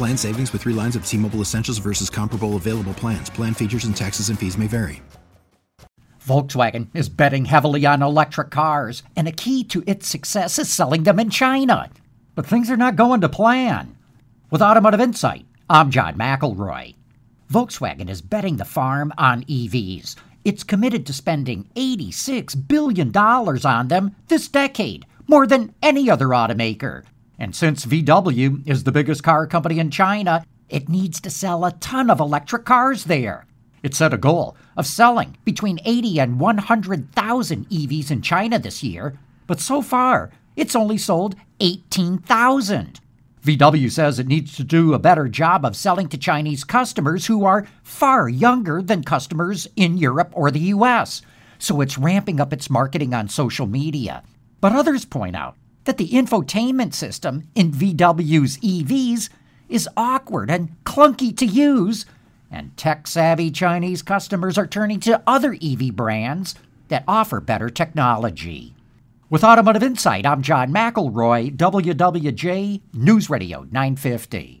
Plan savings with three lines of T Mobile Essentials versus comparable available plans. Plan features and taxes and fees may vary. Volkswagen is betting heavily on electric cars, and a key to its success is selling them in China. But things are not going to plan. With Automotive Insight, I'm John McElroy. Volkswagen is betting the farm on EVs. It's committed to spending $86 billion on them this decade, more than any other automaker. And since VW is the biggest car company in China, it needs to sell a ton of electric cars there. It set a goal of selling between 80 and 100,000 EVs in China this year, but so far it's only sold 18,000. VW says it needs to do a better job of selling to Chinese customers who are far younger than customers in Europe or the US, so it's ramping up its marketing on social media. But others point out that the infotainment system in VW's EVs is awkward and clunky to use, and tech savvy Chinese customers are turning to other EV brands that offer better technology. With Automotive Insight, I'm John McElroy, WWJ News Radio 950.